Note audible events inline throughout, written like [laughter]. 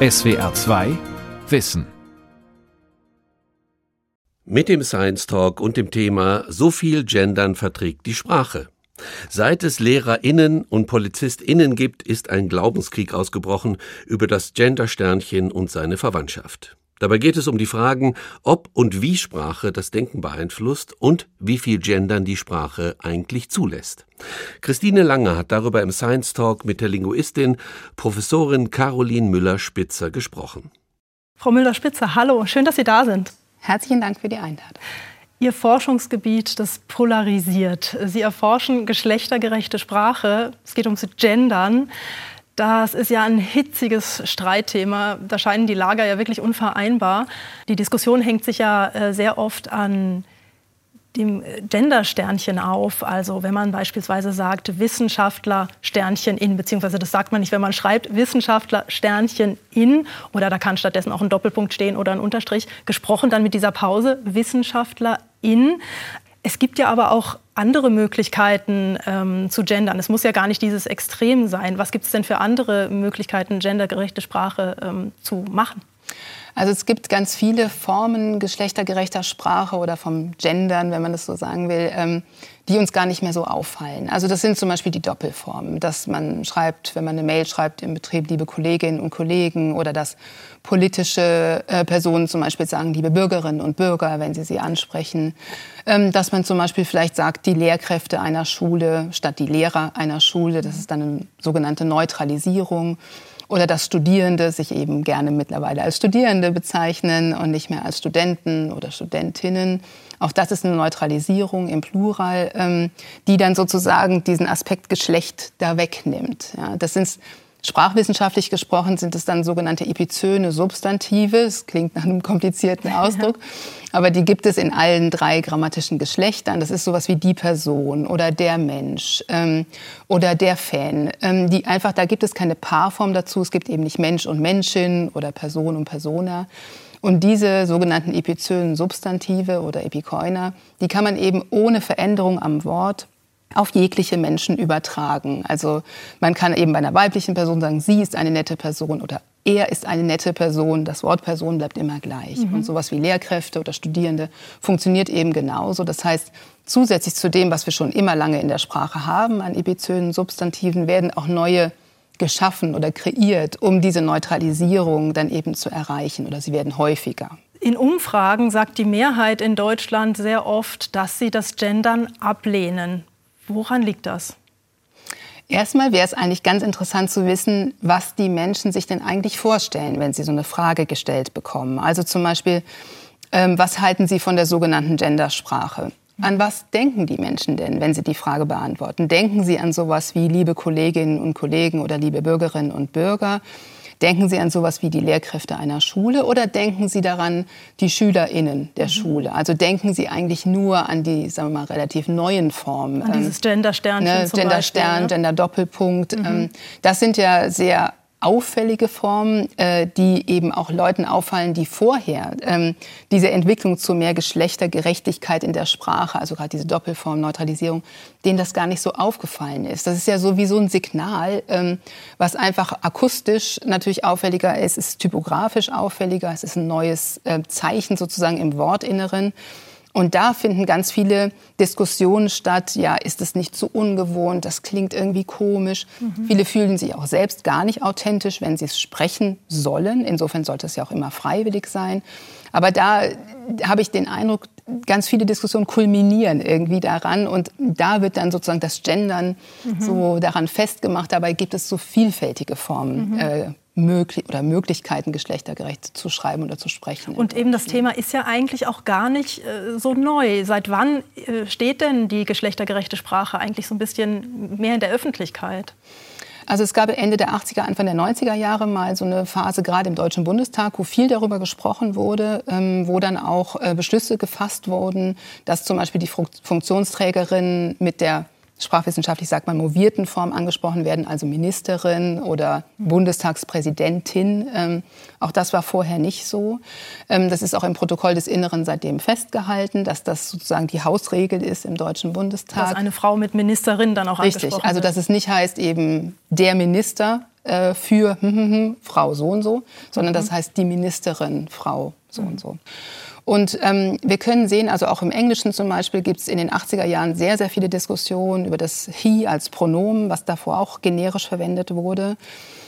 SWR 2 Wissen. Mit dem Science Talk und dem Thema So viel Gendern verträgt die Sprache. Seit es LehrerInnen und PolizistInnen gibt, ist ein Glaubenskrieg ausgebrochen über das Gendersternchen und seine Verwandtschaft. Dabei geht es um die Fragen, ob und wie Sprache das Denken beeinflusst und wie viel Gendern die Sprache eigentlich zulässt. Christine Lange hat darüber im Science Talk mit der Linguistin Professorin Caroline Müller-Spitzer gesprochen. Frau Müller-Spitzer, hallo, schön, dass Sie da sind. Herzlichen Dank für die Einladung. Ihr Forschungsgebiet, das polarisiert. Sie erforschen geschlechtergerechte Sprache. Es geht ums Gendern. Das ist ja ein hitziges Streitthema. Da scheinen die Lager ja wirklich unvereinbar. Die Diskussion hängt sich ja äh, sehr oft an dem Gender-Sternchen auf. Also wenn man beispielsweise sagt Wissenschaftler Sternchen in, beziehungsweise das sagt man nicht, wenn man schreibt Wissenschaftler Sternchen in, oder da kann stattdessen auch ein Doppelpunkt stehen oder ein Unterstrich, gesprochen dann mit dieser Pause Wissenschaftler in. Es gibt ja aber auch andere Möglichkeiten ähm, zu gendern. Es muss ja gar nicht dieses Extrem sein. Was gibt es denn für andere Möglichkeiten, gendergerechte Sprache ähm, zu machen? Also es gibt ganz viele Formen geschlechtergerechter Sprache oder vom Gendern, wenn man das so sagen will, ähm, die uns gar nicht mehr so auffallen. Also das sind zum Beispiel die Doppelformen, dass man schreibt, wenn man eine Mail schreibt im Betrieb, liebe Kolleginnen und Kollegen, oder dass politische äh, Personen zum Beispiel sagen, liebe Bürgerinnen und Bürger, wenn sie sie ansprechen. Ähm, dass man zum Beispiel vielleicht sagt, die Lehrkräfte einer Schule statt die Lehrer einer Schule. Das ist dann eine sogenannte Neutralisierung oder dass Studierende sich eben gerne mittlerweile als Studierende bezeichnen und nicht mehr als Studenten oder Studentinnen. Auch das ist eine Neutralisierung im Plural, ähm, die dann sozusagen diesen Aspekt Geschlecht da wegnimmt. Ja, das sind Sprachwissenschaftlich gesprochen sind es dann sogenannte Epizöne Substantive. Das klingt nach einem komplizierten [laughs] Ausdruck. Aber die gibt es in allen drei grammatischen Geschlechtern. Das ist sowas wie die Person oder der Mensch ähm, oder der Fan. Ähm, die einfach, da gibt es keine Paarform dazu. Es gibt eben nicht Mensch und Menschin oder Person und Persona. Und diese sogenannten epizönen Substantive oder Epikoiner, die kann man eben ohne Veränderung am Wort auf jegliche Menschen übertragen. Also man kann eben bei einer weiblichen Person sagen, sie ist eine nette Person oder er ist eine nette Person. Das Wort Person bleibt immer gleich. Mhm. Und sowas wie Lehrkräfte oder Studierende funktioniert eben genauso. Das heißt, zusätzlich zu dem, was wir schon immer lange in der Sprache haben an epizönen Substantiven, werden auch neue geschaffen oder kreiert, um diese Neutralisierung dann eben zu erreichen. Oder sie werden häufiger. In Umfragen sagt die Mehrheit in Deutschland sehr oft, dass sie das Gendern ablehnen. Woran liegt das? Erstmal wäre es eigentlich ganz interessant zu wissen, was die Menschen sich denn eigentlich vorstellen, wenn sie so eine Frage gestellt bekommen. Also zum Beispiel, ähm, was halten sie von der sogenannten Gendersprache? An was denken die Menschen denn, wenn sie die Frage beantworten? Denken sie an sowas wie liebe Kolleginnen und Kollegen oder liebe Bürgerinnen und Bürger? Denken Sie an sowas wie die Lehrkräfte einer Schule oder denken Sie daran die SchülerInnen der mhm. Schule? Also denken Sie eigentlich nur an die, sagen wir mal, relativ neuen Formen. An dieses Gender-Sternchen ne, Gender-Stern, ne? Gender-Doppelpunkt. Mhm. Ähm, das sind ja sehr auffällige Formen, äh, die eben auch Leuten auffallen, die vorher ähm, diese Entwicklung zu mehr Geschlechtergerechtigkeit in der Sprache, also gerade diese Doppelform, Neutralisierung, denen das gar nicht so aufgefallen ist. Das ist ja so wie so ein Signal, ähm, was einfach akustisch natürlich auffälliger ist, ist typografisch auffälliger, es ist ein neues äh, Zeichen sozusagen im Wortinneren. Und da finden ganz viele Diskussionen statt. Ja, ist es nicht zu ungewohnt? Das klingt irgendwie komisch. Mhm. Viele fühlen sich auch selbst gar nicht authentisch, wenn sie es sprechen sollen. Insofern sollte es ja auch immer freiwillig sein. Aber da habe ich den Eindruck, ganz viele Diskussionen kulminieren irgendwie daran und da wird dann sozusagen das Gendern mhm. so daran festgemacht. Dabei gibt es so vielfältige Formen. Mhm. Äh, möglich oder Möglichkeiten, geschlechtergerecht zu schreiben oder zu sprechen. Und eben das Thema ist ja eigentlich auch gar nicht äh, so neu. Seit wann äh, steht denn die geschlechtergerechte Sprache eigentlich so ein bisschen mehr in der Öffentlichkeit? Also es gab Ende der 80er, Anfang der 90er Jahre mal so eine Phase, gerade im Deutschen Bundestag, wo viel darüber gesprochen wurde, ähm, wo dann auch äh, Beschlüsse gefasst wurden, dass zum Beispiel die Funktionsträgerin mit der sprachwissenschaftlich sagt man, movierten Form angesprochen werden, also Ministerin oder Bundestagspräsidentin. Ähm, auch das war vorher nicht so. Ähm, das ist auch im Protokoll des Inneren seitdem festgehalten, dass das sozusagen die Hausregel ist im Deutschen Bundestag. Dass eine Frau mit Ministerin dann auch Richtig, also dass es nicht heißt eben der Minister, äh, für hm, hm, hm, Frau so und so, sondern das mhm. heißt die Ministerin Frau so und so. Und ähm, wir können sehen, also auch im Englischen zum Beispiel gibt es in den 80er Jahren sehr, sehr viele Diskussionen über das He als Pronomen, was davor auch generisch verwendet wurde.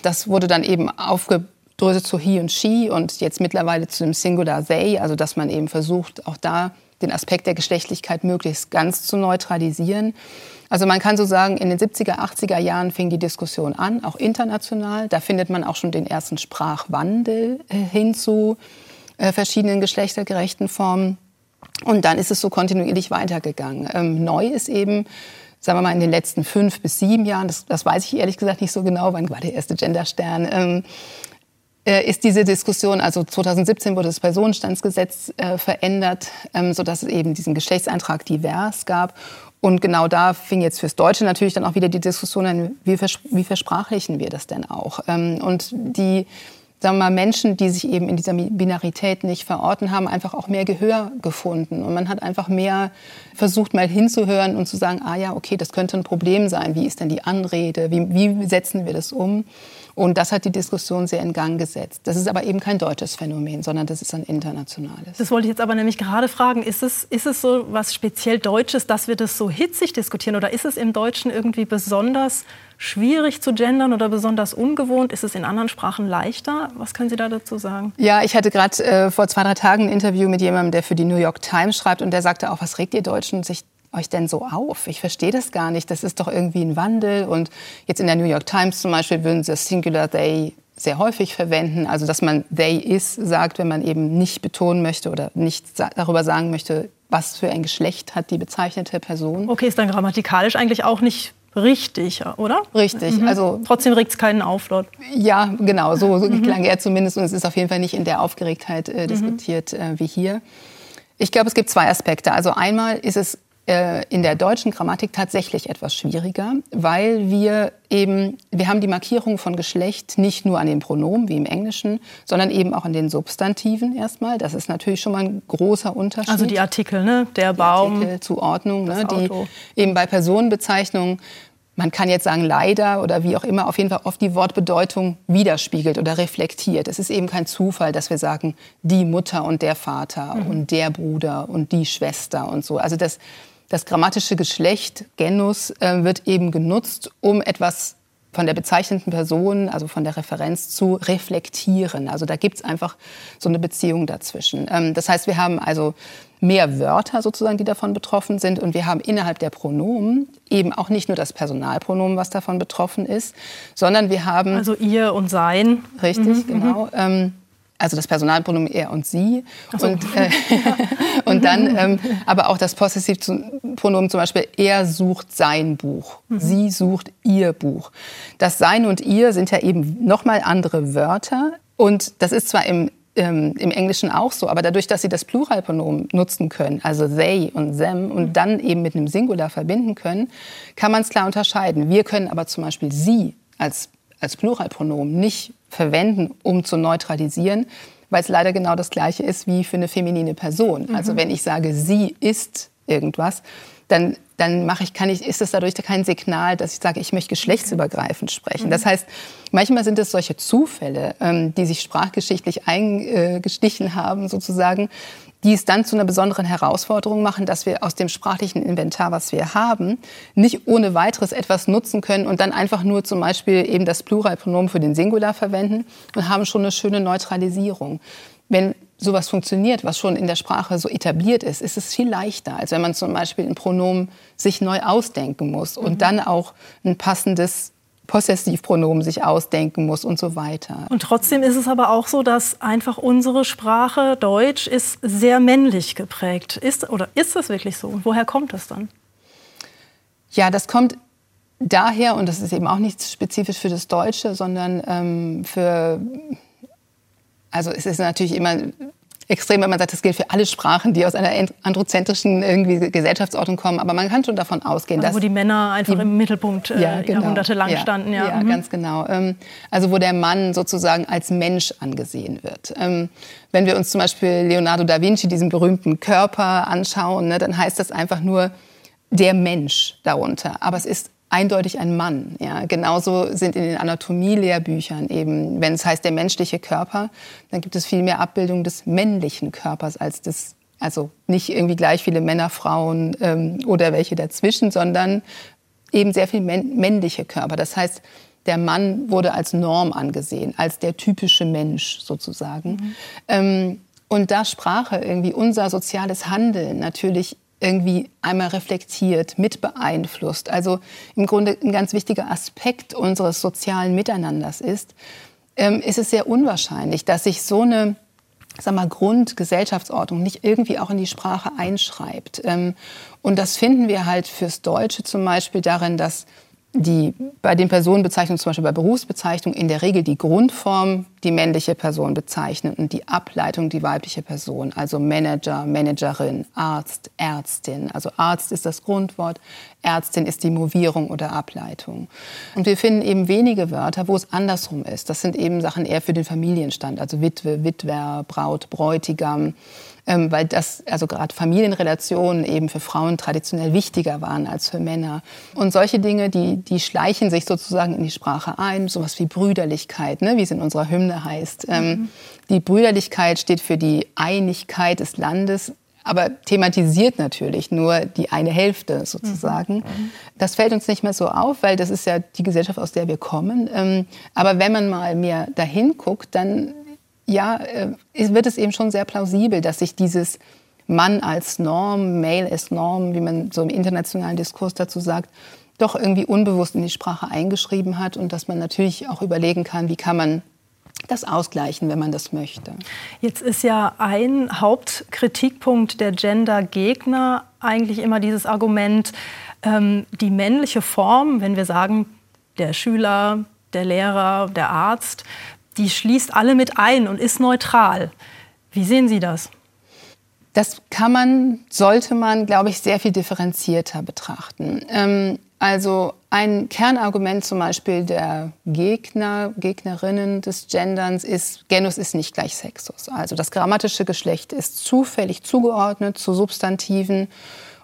Das wurde dann eben aufgedröselt zu He und She und jetzt mittlerweile zu dem Singular They, also dass man eben versucht, auch da den Aspekt der Geschlechtlichkeit möglichst ganz zu neutralisieren. Also man kann so sagen, in den 70er, 80er Jahren fing die Diskussion an, auch international. Da findet man auch schon den ersten Sprachwandel äh, hin zu äh, verschiedenen geschlechtergerechten Formen. Und dann ist es so kontinuierlich weitergegangen. Ähm, neu ist eben, sagen wir mal, in den letzten fünf bis sieben Jahren, das, das weiß ich ehrlich gesagt nicht so genau, wann war der erste Genderstern, ähm, äh, ist diese Diskussion, also 2017 wurde das Personenstandsgesetz äh, verändert, ähm, sodass es eben diesen Geschlechtseintrag divers gab. Und genau da fing jetzt fürs Deutsche natürlich dann auch wieder die Diskussion an, wie, vers wie versprachlichen wir das denn auch? Ähm, und die sagen wir mal, Menschen, die sich eben in dieser Binarität nicht verorten, haben einfach auch mehr Gehör gefunden. Und man hat einfach mehr versucht, mal hinzuhören und zu sagen, ah ja, okay, das könnte ein Problem sein. Wie ist denn die Anrede? Wie, wie setzen wir das um? Und das hat die Diskussion sehr in Gang gesetzt. Das ist aber eben kein deutsches Phänomen, sondern das ist ein internationales. Das wollte ich jetzt aber nämlich gerade fragen. Ist es, ist es so was speziell Deutsches, dass wir das so hitzig diskutieren? Oder ist es im Deutschen irgendwie besonders schwierig zu gendern oder besonders ungewohnt? Ist es in anderen Sprachen leichter? Was können Sie da dazu sagen? Ja, ich hatte gerade äh, vor zwei, drei Tagen ein Interview mit jemandem, der für die New York Times schreibt. Und der sagte auch, was regt ihr Deutschen sich euch denn so auf? Ich verstehe das gar nicht. Das ist doch irgendwie ein Wandel. Und jetzt in der New York Times zum Beispiel würden sie das Singular They sehr häufig verwenden. Also, dass man they is sagt, wenn man eben nicht betonen möchte oder nicht darüber sagen möchte, was für ein Geschlecht hat die bezeichnete Person. Okay, ist dann grammatikalisch eigentlich auch nicht richtig, oder? Richtig. Mhm. Also trotzdem regt es keinen auf dort. Ja, genau. So, so mhm. klang er zumindest. Und es ist auf jeden Fall nicht in der Aufgeregtheit äh, mhm. diskutiert äh, wie hier. Ich glaube, es gibt zwei Aspekte. Also einmal ist es in der deutschen Grammatik tatsächlich etwas schwieriger, weil wir eben, wir haben die Markierung von Geschlecht nicht nur an den Pronomen wie im Englischen, sondern eben auch an den Substantiven erstmal. Das ist natürlich schon mal ein großer Unterschied. Also die Artikel, ne? Der Baum. Die Artikel, Zuordnung, ne? die eben bei Personenbezeichnungen man kann jetzt sagen leider oder wie auch immer, auf jeden Fall oft die Wortbedeutung widerspiegelt oder reflektiert. Es ist eben kein Zufall, dass wir sagen, die Mutter und der Vater mhm. und der Bruder und die Schwester und so. Also das, das grammatische Geschlecht, Genus, äh, wird eben genutzt, um etwas von der bezeichneten Person, also von der Referenz zu reflektieren. Also da gibt's einfach so eine Beziehung dazwischen. Ähm, das heißt, wir haben also mehr Wörter sozusagen, die davon betroffen sind. Und wir haben innerhalb der Pronomen eben auch nicht nur das Personalpronomen, was davon betroffen ist, sondern wir haben... Also ihr und sein. Richtig, mhm, genau. Mhm. Ähm, also das Personalpronomen er und sie. So. Und, äh, [laughs] und dann [laughs] ähm, aber auch das Possessivpronomen zum Beispiel, er sucht sein Buch, mhm. sie sucht ihr Buch. Das sein und ihr sind ja eben nochmal andere Wörter. Und das ist zwar im, ähm, im Englischen auch so, aber dadurch, dass sie das Pluralpronomen nutzen können, also they und them, und dann eben mit einem Singular verbinden können, kann man es klar unterscheiden. Wir können aber zum Beispiel sie als als Pluralpronomen nicht verwenden, um zu neutralisieren, weil es leider genau das Gleiche ist wie für eine feminine Person. Mhm. Also wenn ich sage, sie ist irgendwas, dann, dann mache ich, kann ich, ist es dadurch kein Signal, dass ich sage, ich möchte geschlechtsübergreifend sprechen. Mhm. Das heißt, manchmal sind es solche Zufälle, ähm, die sich sprachgeschichtlich eingestichen haben, sozusagen, die es dann zu einer besonderen Herausforderung machen, dass wir aus dem sprachlichen Inventar, was wir haben, nicht ohne weiteres etwas nutzen können und dann einfach nur zum Beispiel eben das Pluralpronomen für den Singular verwenden und haben schon eine schöne Neutralisierung. Wenn sowas funktioniert, was schon in der Sprache so etabliert ist, ist es viel leichter, als wenn man zum Beispiel ein Pronomen sich neu ausdenken muss und mhm. dann auch ein passendes Possessivpronomen sich ausdenken muss und so weiter. Und trotzdem ist es aber auch so, dass einfach unsere Sprache Deutsch ist sehr männlich geprägt. Ist oder ist das wirklich so? Und woher kommt das dann? Ja, das kommt daher und das ist eben auch nicht spezifisch für das Deutsche, sondern ähm, für also es ist natürlich immer extrem, wenn man sagt, das gilt für alle Sprachen, die aus einer androzentrischen irgendwie Gesellschaftsordnung kommen. Aber man kann schon davon ausgehen, also dass wo die Männer einfach die, im Mittelpunkt äh, ja, genau. jahrhundertelang ja, standen. Ja, ja mhm. ganz genau. Ähm, also wo der Mann sozusagen als Mensch angesehen wird. Ähm, wenn wir uns zum Beispiel Leonardo da Vinci diesen berühmten Körper anschauen, ne, dann heißt das einfach nur der Mensch darunter. Aber es ist eindeutig ein Mann. Ja, genauso sind in den Anatomie-Lehrbüchern eben, wenn es heißt der menschliche Körper, dann gibt es viel mehr Abbildung des männlichen Körpers als des, also nicht irgendwie gleich viele Männer, Frauen ähm, oder welche dazwischen, sondern eben sehr viel männliche Körper. Das heißt, der Mann wurde als Norm angesehen, als der typische Mensch sozusagen. Mhm. Ähm, und da Sprache irgendwie unser soziales Handeln natürlich irgendwie einmal reflektiert, mit beeinflusst, also im Grunde ein ganz wichtiger Aspekt unseres sozialen Miteinanders ist, ähm, ist es sehr unwahrscheinlich, dass sich so eine sag mal, Grundgesellschaftsordnung nicht irgendwie auch in die Sprache einschreibt. Ähm, und das finden wir halt fürs Deutsche zum Beispiel darin, dass die bei den Personenbezeichnungen, zum Beispiel bei Berufsbezeichnungen, in der Regel die Grundform die männliche Person bezeichnen und die Ableitung die weibliche Person, also Manager, Managerin, Arzt, Ärztin. Also Arzt ist das Grundwort, Ärztin ist die Movierung oder Ableitung. Und wir finden eben wenige Wörter, wo es andersrum ist. Das sind eben Sachen eher für den Familienstand, also Witwe, Witwer, Braut, Bräutigam ähm, weil das, also gerade Familienrelationen eben für Frauen traditionell wichtiger waren als für Männer. Und solche Dinge, die, die schleichen sich sozusagen in die Sprache ein, sowas wie Brüderlichkeit, ne, wie es in unserer Hymne heißt. Ähm, mhm. Die Brüderlichkeit steht für die Einigkeit des Landes, aber thematisiert natürlich nur die eine Hälfte sozusagen. Mhm. mhm. Das fällt uns nicht mehr so auf, weil das ist ja die Gesellschaft, aus der wir kommen. Ähm, aber wenn man mal mehr dahin guckt, dann ja, äh, wird es eben schon sehr plausibel, dass sich dieses Mann als Norm, Male as Norm, wie man so im internationalen Diskurs dazu sagt, doch irgendwie unbewusst in die Sprache eingeschrieben hat und dass man natürlich auch überlegen kann, wie kann man das ausgleichen, wenn man das möchte. Jetzt ist ja ein Hauptkritikpunkt der Gender-Gegner eigentlich immer dieses Argument, ähm, die männliche Form, wenn wir sagen, der Schüler, der Lehrer, der Arzt, die schließt alle mit ein und ist neutral. Wie sehen Sie das? Das kann man, sollte man, glaube ich, sehr viel differenzierter betrachten. Ähm, also ein Kernargument zum Beispiel der Gegner, Gegnerinnen des Genderns ist, Genus ist nicht gleich Sexus. Also das grammatische Geschlecht ist zufällig zugeordnet zu Substantiven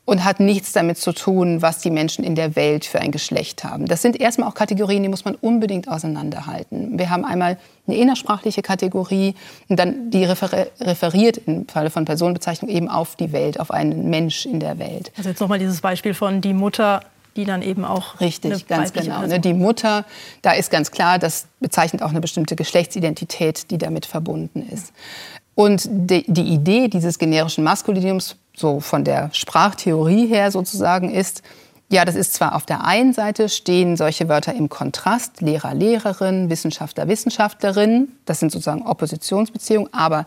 und hat nichts damit zu tun, was die Menschen in der Welt für ein Geschlecht haben. Das sind erstmal auch Kategorien, die muss man unbedingt auseinanderhalten. Wir haben einmal eine innersprachliche Kategorie und dann die referiert im Falle von Personenbezeichnung eben auf die Welt, auf einen Mensch in der Welt. Also jetzt nochmal dieses Beispiel von die Mutter die dann eben auch richtig ganz genau ne, die Mutter da ist ganz klar das bezeichnet auch eine bestimmte Geschlechtsidentität die damit verbunden ist. Und die, die Idee dieses generischen Maskulinums so von der Sprachtheorie her sozusagen ist, ja, das ist zwar auf der einen Seite stehen solche Wörter im Kontrast, Lehrer, Lehrerin, Wissenschaftler, Wissenschaftlerin, das sind sozusagen Oppositionsbeziehungen, aber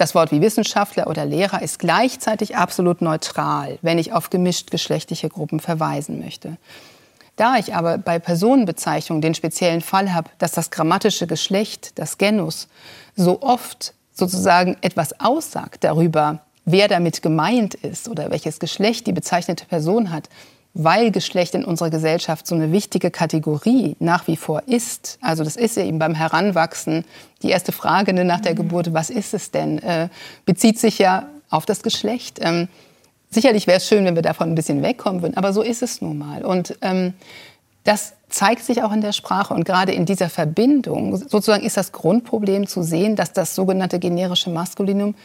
das Wort wie Wissenschaftler oder Lehrer ist gleichzeitig absolut neutral, wenn ich auf gemischt geschlechtliche Gruppen verweisen möchte. Da ich aber bei Personenbezeichnungen den speziellen Fall habe, dass das grammatische Geschlecht, das Genus, so oft sozusagen etwas aussagt darüber, wer damit gemeint ist oder welches Geschlecht die bezeichnete Person hat, weil Geschlecht in unserer Gesellschaft so eine wichtige Kategorie nach wie vor ist. Also das ist ja eben beim Heranwachsen die erste Frage ne, nach der Geburt, was ist es denn, äh, bezieht sich ja auf das Geschlecht. Ähm, sicherlich wäre es schön, wenn wir davon ein bisschen wegkommen würden, aber so ist es nun mal. Und ähm, das zeigt sich auch in der Sprache und gerade in dieser Verbindung sozusagen ist das Grundproblem zu sehen, dass das sogenannte generische Maskulinum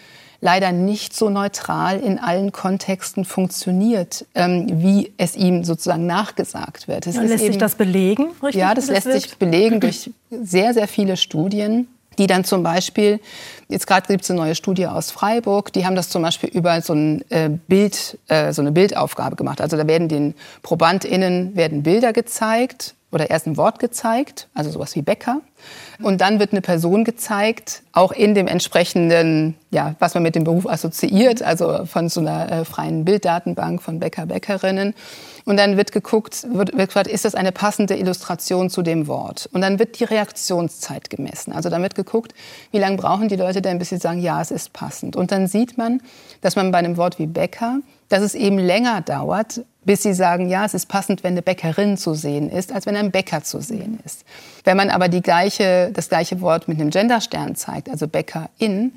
leider nicht so neutral in allen Kontexten funktioniert, ähm, wie es ihm sozusagen nachgesagt wird. Es lässt eben, sich das belegen? Richtig, ja, das, das lässt sich belegen [clears throat] durch sehr, sehr viele Studien die dann zum Beispiel, jetzt gerade gibt es eine neue Studie aus Freiburg, die haben das zum Beispiel über so ein äh, Bild, äh, so eine Bildaufgabe gemacht. Also da werden den ProbandInnen werden Bilder gezeigt oder erst ein Wort gezeigt, also sowas wie Bäcker. Und dann wird eine Person gezeigt, auch in dem entsprechenden, ja, was man mit dem Beruf assoziiert, also von so einer äh, freien Bilddatenbank von Bäcker, Bäckerinnen. Und dann wird geguckt, wird, wird gefragt, ist das eine passende Illustration zu dem Wort? Und dann wird die Reaktionszeit gemessen. Also dann wird geguckt, wie lange brauchen die Leute denn, bis sie sagen, ja, es ist passend. Und dann sieht man, dass man bei einem Wort wie Bäcker, dass es eben länger dauert, bis sie sagen, ja, es ist passend, wenn eine Bäckerin zu sehen ist, als wenn ein Bäcker zu sehen ist. Wenn man aber die gleiche, das gleiche Wort mit einem Genderstern zeigt, also Bäckerin,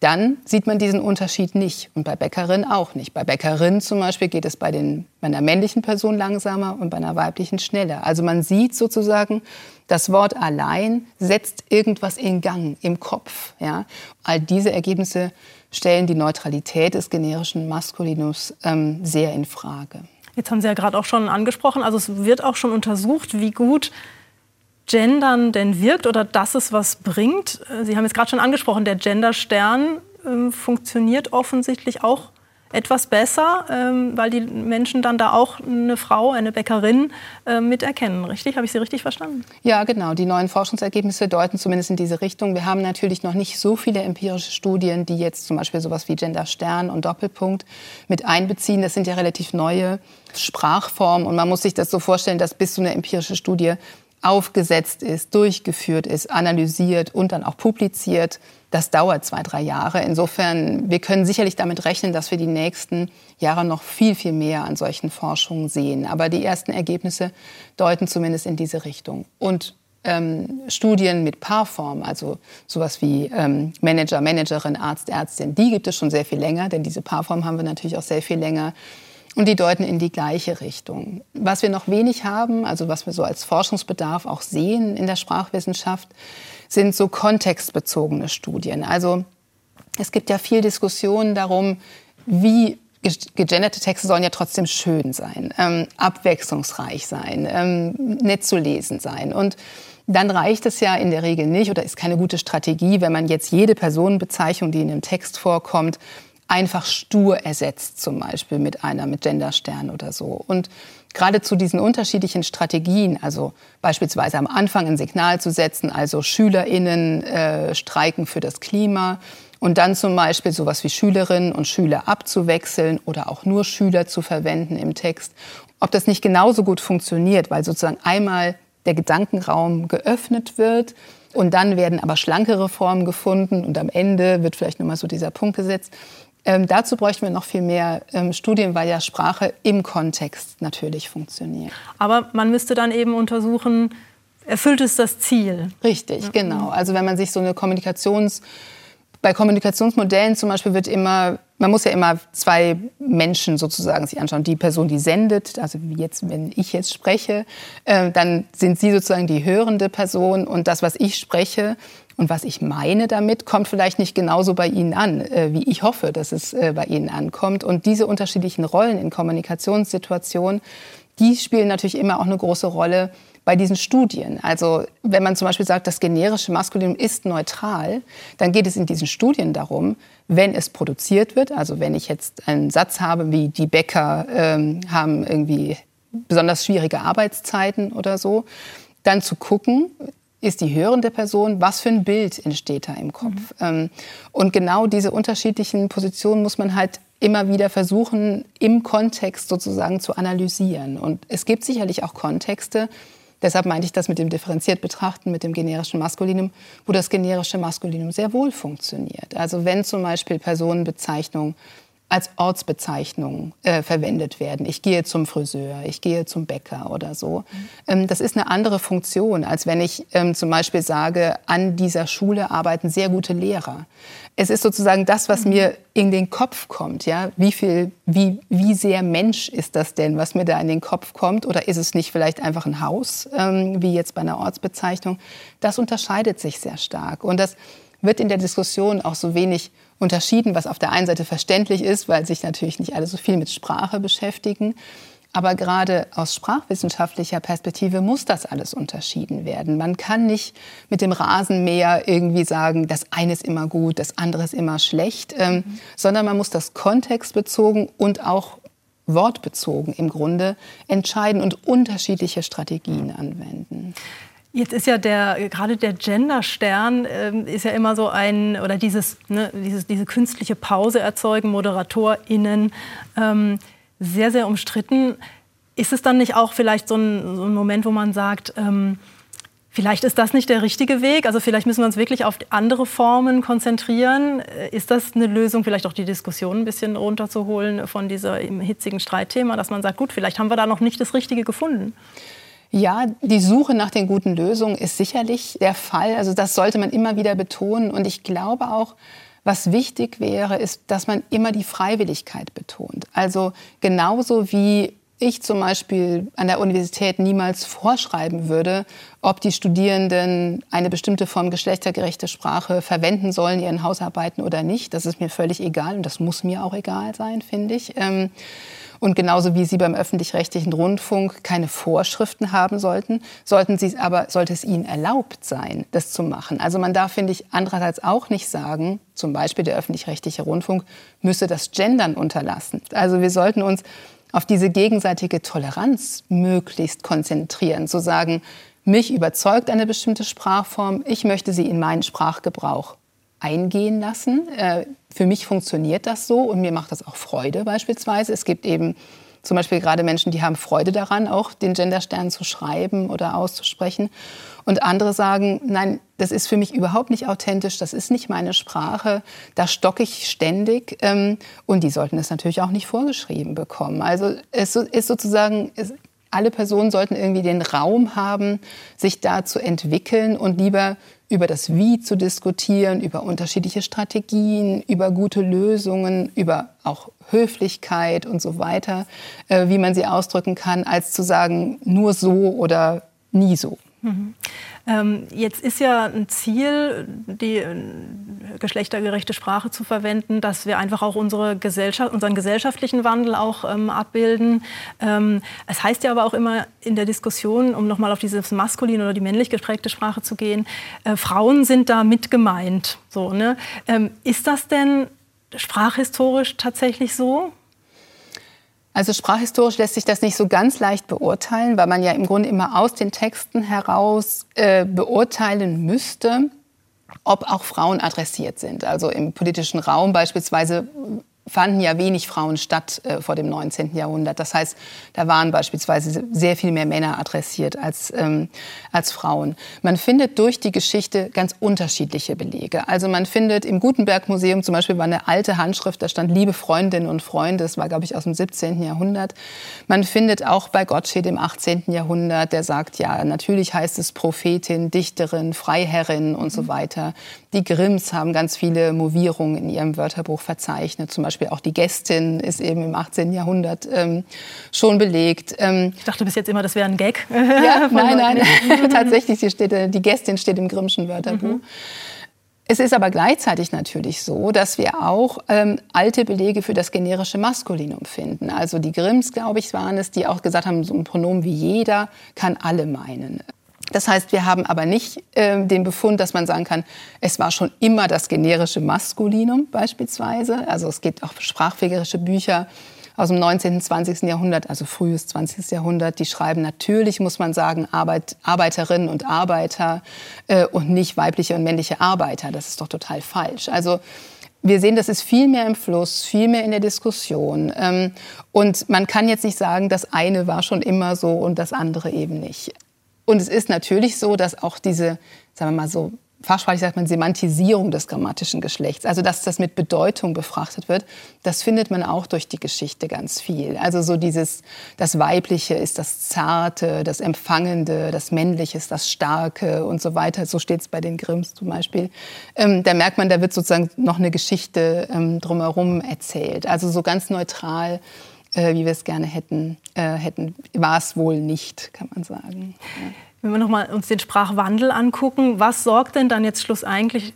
dann sieht man diesen Unterschied nicht und bei Bäckerin auch nicht. Bei Bäckerin zum Beispiel geht es bei, den, bei einer männlichen Person langsamer und bei einer weiblichen schneller. Also man sieht sozusagen, das Wort allein setzt irgendwas in Gang im Kopf. Ja? All diese Ergebnisse stellen die Neutralität des generischen Maskulinums ähm, sehr in Frage. Jetzt haben Sie ja gerade auch schon angesprochen, also es wird auch schon untersucht, wie gut Gendern denn wirkt oder dass es was bringt. Sie haben jetzt gerade schon angesprochen, der Genderstern äh, funktioniert offensichtlich auch etwas besser, ähm, weil die Menschen dann da auch eine Frau, eine Bäckerin äh, miterkennen. Richtig? Habe ich Sie richtig verstanden? Ja, genau. Die neuen Forschungsergebnisse deuten zumindest in diese Richtung. Wir haben natürlich noch nicht so viele empirische Studien, die jetzt zum Beispiel sowas wie Gender Stern und Doppelpunkt mit einbeziehen. Das sind ja relativ neue Sprachformen und man muss sich das so vorstellen, dass bis zu einer empirische Studie aufgesetzt ist, durchgeführt ist, analysiert und dann auch publiziert. Das dauert zwei, drei Jahre. Insofern, wir können sicherlich damit rechnen, dass wir die nächsten Jahre noch viel, viel mehr an solchen Forschungen sehen. Aber die ersten Ergebnisse deuten zumindest in diese Richtung. Und ähm, Studien mit Paarform, also sowas wie ähm, Manager, Managerin, Arzt, Ärztin, die gibt es schon sehr viel länger, denn diese Paarform haben wir natürlich auch sehr viel länger. Und die deuten in die gleiche Richtung. Was wir noch wenig haben, also was wir so als Forschungsbedarf auch sehen in der Sprachwissenschaft, sind so kontextbezogene Studien. Also es gibt ja viel Diskussion darum, wie gegenderte Texte sollen ja trotzdem schön sein, ähm, abwechslungsreich sein, ähm, nett zu lesen sein. Und dann reicht es ja in der Regel nicht oder ist keine gute Strategie, wenn man jetzt jede Personenbezeichnung, die in einem Text vorkommt, einfach stur ersetzt, zum Beispiel mit einer mit Genderstern oder so. Und gerade zu diesen unterschiedlichen Strategien, also beispielsweise am Anfang ein Signal zu setzen, also SchülerInnen äh, streiken für das Klima und dann zum Beispiel sowas wie Schülerinnen und Schüler abzuwechseln oder auch nur Schüler zu verwenden im Text. Ob das nicht genauso gut funktioniert, weil sozusagen einmal der Gedankenraum geöffnet wird und dann werden aber schlankere Formen gefunden und am Ende wird vielleicht nochmal so dieser Punkt gesetzt. Ähm, dazu bräuchten wir noch viel mehr ähm, Studien, weil ja Sprache im Kontext natürlich funktioniert. Aber man müsste dann eben untersuchen, erfüllt es das Ziel? Richtig, ja. genau. Also wenn man sich so eine Kommunikations bei Kommunikationsmodellen zum Beispiel wird immer, man muss ja immer zwei Menschen sozusagen sich anschauen. Die Person, die sendet, also wie jetzt, wenn ich jetzt spreche, äh, dann sind Sie sozusagen die hörende Person und das, was ich spreche, und was ich meine damit, kommt vielleicht nicht genauso bei Ihnen an, äh, wie ich hoffe, dass es äh, bei Ihnen ankommt. Und diese unterschiedlichen Rollen in Kommunikationssituationen, die spielen natürlich immer auch eine große Rolle bei diesen Studien. Also wenn man zum Beispiel sagt, das generische Maskulinum ist neutral, dann geht es in diesen Studien darum, wenn es produziert wird, also wenn ich jetzt einen Satz habe, wie die Bäcker ähm, haben irgendwie besonders schwierige Arbeitszeiten oder so, dann zu gucken, ist die hörende Person, was für ein Bild entsteht da im Kopf. Mhm. Ähm, und genau diese unterschiedlichen Positionen muss man halt immer wieder versuchen, im Kontext sozusagen zu analysieren. Und es gibt sicherlich auch Kontexte, deshalb meinte ich das mit dem differenziert betrachten, mit dem generischen Maskulinum, wo das generische Maskulinum sehr wohl funktioniert. Also wenn zum Beispiel Personenbezeichnung als Ortsbezeichnung äh, verwendet werden. Ich gehe zum Friseur, ich gehe zum Bäcker oder so. Ähm, das ist eine andere Funktion, als wenn ich ähm, zum Beispiel sage, an dieser Schule arbeiten sehr gute Lehrer. Es ist sozusagen das, was mir in den Kopf kommt. Ja? Wie, viel, wie, wie sehr Mensch ist das denn, was mir da in den Kopf kommt? Oder ist es nicht vielleicht einfach ein Haus, ähm, wie jetzt bei einer Ortsbezeichnung? Das unterscheidet sich sehr stark. Und das wird in der Diskussion auch so wenig unterschieden, was auf der einen Seite verständlich ist, weil sich natürlich nicht alle so viel mit Sprache beschäftigen. Aber gerade aus sprachwissenschaftlicher Perspektive muss das alles unterschieden werden. Man kann nicht mit dem Rasenmäher irgendwie sagen, das eine ist immer gut, das andere ist immer schlecht, ähm, mhm. sondern man muss das kontextbezogen und auch wortbezogen im Grunde entscheiden und unterschiedliche Strategien anwenden. Jetzt ist ja der, gerade der Genderstern äh, ist ja immer so ein, oder dieses, ne, dieses, diese künstliche Pause erzeugen, ModeratorInnen, ähm, sehr, sehr umstritten. Ist es dann nicht auch vielleicht so ein, so ein Moment, wo man sagt, ähm, vielleicht ist das nicht der richtige Weg? Also vielleicht müssen wir uns wirklich auf andere Formen konzentrieren. Äh, ist das eine Lösung, vielleicht auch die Diskussion ein bisschen runterzuholen von diesem hitzigen Streitthema, dass man sagt, gut, vielleicht haben wir da noch nicht das Richtige gefunden? Ja, die Suche nach den guten Lösungen ist sicherlich der Fall. Also das sollte man immer wieder betonen. Und ich glaube auch, Was wichtig wäre, ist, dass man immer die Freiwilligkeit betont. Also genauso wie ich zum Beispiel an der Universität niemals vorschreiben würde, ob die Studierenden eine bestimmte Form geschlechtergerechte Sprache verwenden sollen in ihren Hausarbeiten oder nicht. Das ist mir völlig egal und das muss mir auch egal sein, finde ich. Und genauso wie Sie beim öffentlich-rechtlichen Rundfunk keine Vorschriften haben sollten, sollten Sie aber, sollte es Ihnen erlaubt sein, das zu machen. Also man darf, finde ich, andererseits auch nicht sagen, zum Beispiel der öffentlich-rechtliche Rundfunk müsse das Gendern unterlassen. Also wir sollten uns auf diese gegenseitige Toleranz möglichst konzentrieren, zu sagen, mich überzeugt eine bestimmte Sprachform, ich möchte sie in meinen Sprachgebrauch eingehen lassen. Äh, für mich funktioniert das so und mir macht das auch Freude beispielsweise. Es gibt eben zum Beispiel gerade Menschen, die haben Freude daran, auch den Genderstern zu schreiben oder auszusprechen. Und andere sagen, nein, das ist für mich überhaupt nicht authentisch, das ist nicht meine Sprache, da stocke ich ständig. Ähm, und die sollten es natürlich auch nicht vorgeschrieben bekommen. Also es ist sozusagen, alle Personen sollten irgendwie den Raum haben, sich da zu entwickeln und lieber über das Wie zu diskutieren, über unterschiedliche Strategien, über gute Lösungen, über auch Höflichkeit und so weiter, äh, wie man sie ausdrücken kann, als zu sagen, nur so oder nie so. Mhm. Ähm, jetzt ist ja ein Ziel, die äh, geschlechtergerechte Sprache zu verwenden, dass wir einfach auch unsere Gesellschaft, unseren gesellschaftlichen Wandel auch ähm, abbilden. Ähm, es heißt ja aber auch immer in der Diskussion, um nochmal auf dieses maskulin oder die männlich geprägte Sprache zu gehen, äh, Frauen sind da mit gemeint. So, ne? Ähm, ist das denn sprachhistorisch tatsächlich so? Also sprachhistorisch lässt sich das nicht so ganz leicht beurteilen, weil man ja im Grunde immer aus den Texten heraus äh, beurteilen müsste, ob auch Frauen adressiert sind. Also im politischen Raum beispielsweise fanden ja wenig Frauen statt äh, vor dem 19. Jahrhundert. Das heißt, da waren beispielsweise sehr viel mehr Männer adressiert als, ähm, als Frauen. Man findet durch die Geschichte ganz unterschiedliche Belege. Also man findet im Gutenberg-Museum zum Beispiel war eine alte Handschrift, da stand Liebe Freundinnen und Freunde, das war, glaube ich, aus dem 17. Jahrhundert. Man findet auch bei Gottsched im 18. Jahrhundert, der sagt, ja, natürlich heißt es Prophetin, Dichterin, Freiherrin und so weiter. Die Grimms haben ganz viele Movierungen in ihrem Wörterbuch verzeichnet. Zum Beispiel auch die Gästin ist eben im 18. Jahrhundert ähm, schon belegt. Ähm, ich dachte bis jetzt immer, das wäre ein Gag. Ja, [laughs] nein, nein. [laughs] Tatsächlich, hier steht, äh, die Gästin steht im Grimmschen Wörterbuch. Mhm. Es ist aber gleichzeitig natürlich so, dass wir auch ähm, alte Belege für das generische Maskulinum finden. Also die Grimms, glaube ich, waren es, die auch gesagt haben, so ein Pronomen wie jeder kann alle meinen. Das heißt, wir haben aber nicht äh, den Befund, dass man sagen kann, es war schon immer das generische Maskulinum beispielsweise. Also es gibt auch sprachfähigerische Bücher aus dem 19. und 20. Jahrhundert, also frühes 20. Jahrhundert, die schreiben natürlich, muss man sagen, Arbeit, Arbeiterinnen und Arbeiter äh, und nicht weibliche und männliche Arbeiter. Das ist doch total falsch. Also wir sehen, das ist viel mehr im Fluss, viel mehr in der Diskussion. Ähm, und man kann jetzt nicht sagen, das eine war schon immer so und das andere eben nicht. Und es ist natürlich so, dass auch diese, sagen wir mal so, fachsprachlich sagt man Semantisierung des grammatischen Geschlechts, also dass das mit Bedeutung befrachtet wird, das findet man auch durch die Geschichte ganz viel. Also so dieses, das Weibliche ist das Zarte, das Empfangende, das Männliche ist das Starke und so weiter. So steht es bei den Grimms zum Beispiel. Ähm, da merkt man, da wird sozusagen noch eine Geschichte ähm, drumherum erzählt. Also so ganz neutral äh, wie wir es gerne hätten, äh, hätten war es wohl nicht, kann man sagen. Ja. Wenn wir noch mal uns den Sprachwandel angucken, was sorgt denn dann jetzt schlussendlich,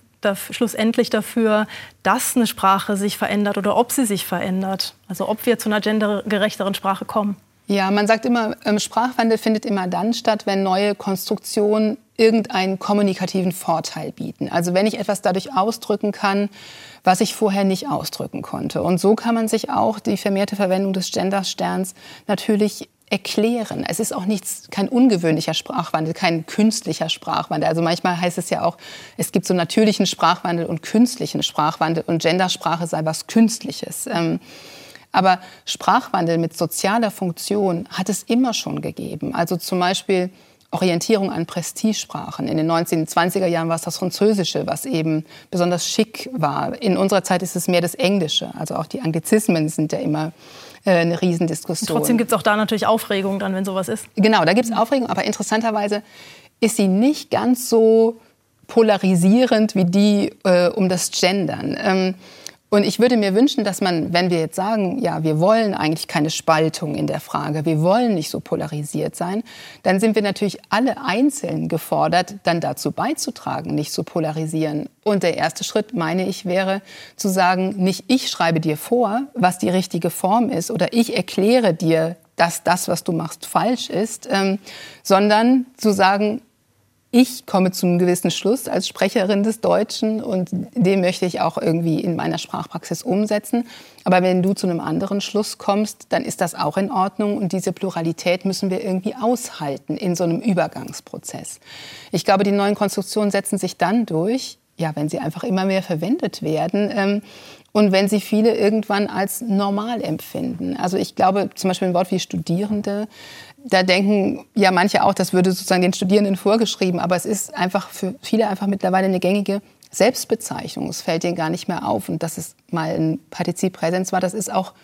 schlussendlich dafür, dass eine Sprache sich verändert oder ob sie sich verändert? Also ob wir zu einer gendergerechteren Sprache kommen? Ja, man sagt immer, ähm, Sprachwandel findet immer dann statt, wenn neue Konstruktionen irgendeinen kommunikativen Vorteil bieten. Also wenn ich etwas dadurch ausdrücken kann, was ich vorher nicht ausdrücken konnte. Und so kann man sich auch die vermehrte Verwendung des Gendersterns natürlich erklären. Es ist auch nichts, kein ungewöhnlicher Sprachwandel, kein künstlicher Sprachwandel. Also manchmal heißt es ja auch, es gibt so natürlichen Sprachwandel und künstlichen Sprachwandel und Gendersprache sei was Künstliches. Ähm, aber Sprachwandel mit sozialer Funktion hat es immer schon gegeben. Also zum Beispiel Orientierung an Prestigesprachen. In den 1920er Jahren war es das Französische, was eben besonders schick war. In unserer Zeit ist es mehr das Englische. Also auch die Anglizismen sind ja immer äh, eine Riesendiskussion. Und trotzdem gibt es auch da natürlich Aufregung dann, wenn sowas ist. Genau, da gibt es Aufregung, aber interessanterweise ist sie nicht ganz so polarisierend wie die äh, um das Gendern. Ähm, und ich würde mir wünschen, dass man, wenn wir jetzt sagen, ja, wir wollen eigentlich keine Spaltung in der Frage, wir wollen nicht so polarisiert sein, dann sind wir natürlich alle einzeln gefordert, dann dazu beizutragen, nicht zu polarisieren. Und der erste Schritt, meine ich, wäre zu sagen, nicht ich schreibe dir vor, was die richtige Form ist oder ich erkläre dir, dass das, was du machst, falsch ist, ähm, sondern zu sagen, ich komme zu einem gewissen Schluss als Sprecherin des Deutschen und den möchte ich auch irgendwie in meiner Sprachpraxis umsetzen. Aber wenn du zu einem anderen Schluss kommst, dann ist das auch in Ordnung und diese Pluralität müssen wir irgendwie aushalten in so einem Übergangsprozess. Ich glaube, die neuen Konstruktionen setzen sich dann durch, ja, wenn sie einfach immer mehr verwendet werden. Ähm, und wenn sie viele irgendwann als normal empfinden. Also ich glaube, zum Beispiel ein Wort wie Studierende da denken ja manche auch, das würde sozusagen den Studierenden vorgeschrieben, aber es ist einfach für viele einfach mittlerweile eine gängige Selbstbezeichnung. Es fällt denen gar nicht mehr auf. Und dass es mal ein Partizip Präsens war, das ist auch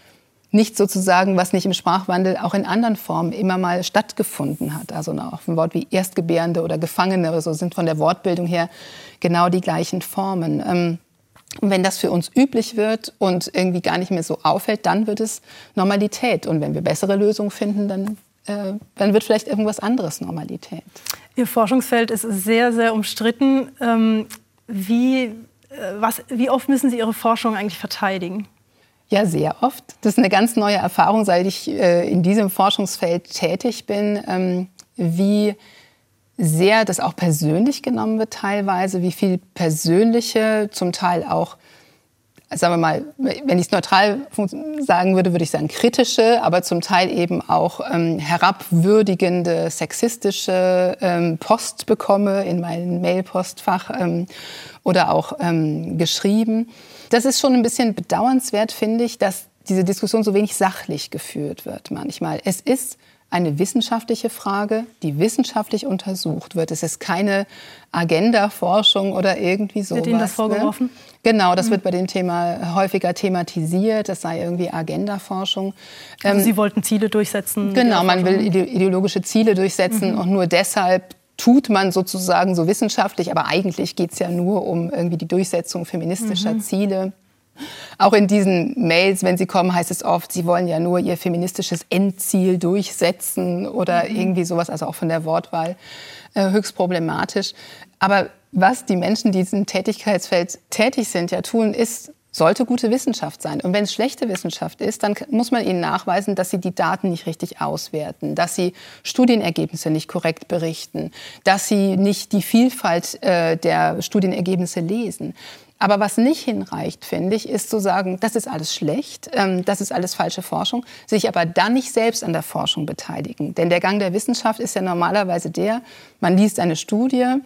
nicht sozusagen, was nicht im Sprachwandel auch in anderen Formen immer mal stattgefunden hat. Also auch ein Wort wie Erstgebärende oder Gefangene oder so sind von der Wortbildung her genau die gleichen Formen. Ähm, und wenn das für uns üblich wird und irgendwie gar nicht mehr so auffällt, dann wird es Normalität. Und wenn wir bessere Lösungen finden, dann äh, dann wird vielleicht irgendwas anderes Normalität. Ihr Forschungsfeld ist sehr, sehr umstritten. Ähm, wie, äh, was, wie oft müssen Sie Ihre Forschung eigentlich verteidigen? Ja, sehr oft. Das ist eine ganz neue Erfahrung, seit ich äh, in diesem Forschungsfeld tätig bin, ähm, wie sehr das auch persönlich genommen wird teilweise, wie viel persönliche, zum Teil auch sagen wir mal, wenn ich es neutral sagen würde, würde ich sagen kritische, aber zum Teil eben auch ähm, herabwürdigende, sexistische ähm, Post bekomme in meinem Mailpostfach ähm, oder auch ähm, geschrieben. Das ist schon ein bisschen bedauernswert, finde ich, dass diese Diskussion so wenig sachlich geführt wird manchmal. Es ist eine wissenschaftliche Frage, die wissenschaftlich untersucht wird. Es ist keine Agenda-Forschung oder irgendwie sowas. Wird Ihnen das ne? vorgeworfen? Ne? Genau, das mhm. wird bei dem Thema häufiger thematisiert. Das sei irgendwie Agenda-Forschung. Also ähm, Sie wollten Ziele durchsetzen? Genau, man will ideologische Ziele durchsetzen mhm. und nur deshalb tut man sozusagen so wissenschaftlich, aber eigentlich geht es ja nur um irgendwie die Durchsetzung feministischer mhm. Ziele. Auch in diesen Mails, wenn sie kommen, heißt es oft, sie wollen ja nur ihr feministisches Endziel durchsetzen oder mhm. irgendwie sowas, also auch von der Wortwahl äh, höchst problematisch. Aber was die Menschen, die in diesem Tätigkeitsfeld tätig sind, ja tun, ist sollte gute Wissenschaft sein. Und wenn es schlechte Wissenschaft ist, dann muss man ihnen nachweisen, dass sie die Daten nicht richtig auswerten, dass sie Studienergebnisse nicht korrekt berichten, dass sie nicht die Vielfalt äh, der Studienergebnisse lesen. Aber was nicht hinreicht, finde ich, ist zu sagen, das ist alles schlecht, ähm, das ist alles falsche Forschung, sich aber dann nicht selbst an der Forschung beteiligen. Denn der Gang der Wissenschaft ist ja normalerweise der, man liest eine Studie,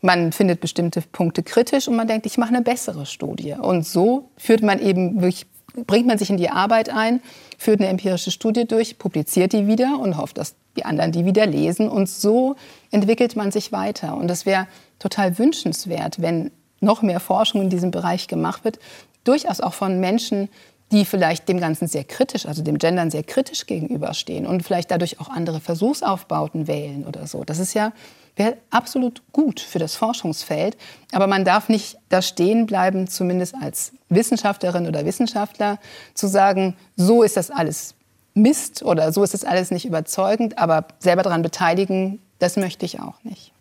man findet bestimmte Punkte kritisch und man denkt, ich mache eine bessere Studie. Und so führt man eben wirklich, bringt man sich in die Arbeit ein, führt eine empirische Studie durch, publiziert die wieder und hofft, dass die anderen die wieder lesen. Und so entwickelt man sich weiter. Und es wäre total wünschenswert, wenn noch mehr Forschung in diesem Bereich gemacht wird, durchaus auch von Menschen, die vielleicht dem Ganzen sehr kritisch, also dem Gendern sehr kritisch gegenüberstehen und vielleicht dadurch auch andere Versuchsaufbauten wählen oder so. Das ist ja absolut gut für das Forschungsfeld, aber man darf nicht da stehen bleiben, zumindest als Wissenschaftlerin oder Wissenschaftler, zu sagen, so ist das alles Mist oder so ist das alles nicht überzeugend, aber selber daran beteiligen, das möchte ich auch nicht.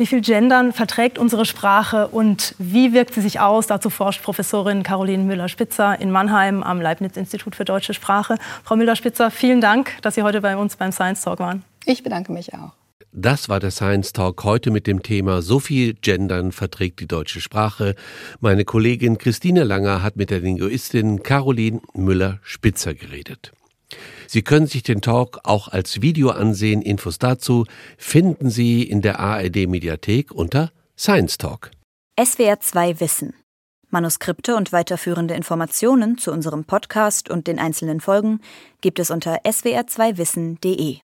Wie viel Gendern verträgt unsere Sprache und wie wirkt sie sich aus? Dazu forscht Professorin Caroline Müller-Spitzer in Mannheim am Leibniz-Institut für deutsche Sprache. Frau Müller-Spitzer, vielen Dank, dass Sie heute bei uns beim Science Talk waren. Ich bedanke mich auch. Das war der Science Talk heute mit dem Thema So viel Gendern verträgt die deutsche Sprache. Meine Kollegin Christine Langer hat mit der Linguistin Caroline Müller-Spitzer geredet. Sie können sich den Talk auch als Video ansehen. Infos dazu finden Sie in der ARD Mediathek unter Science Talk. SWR 2 Wissen. Manuskripte und weiterführende Informationen zu unserem Podcast und den einzelnen Folgen gibt es unter swr2wissen.de.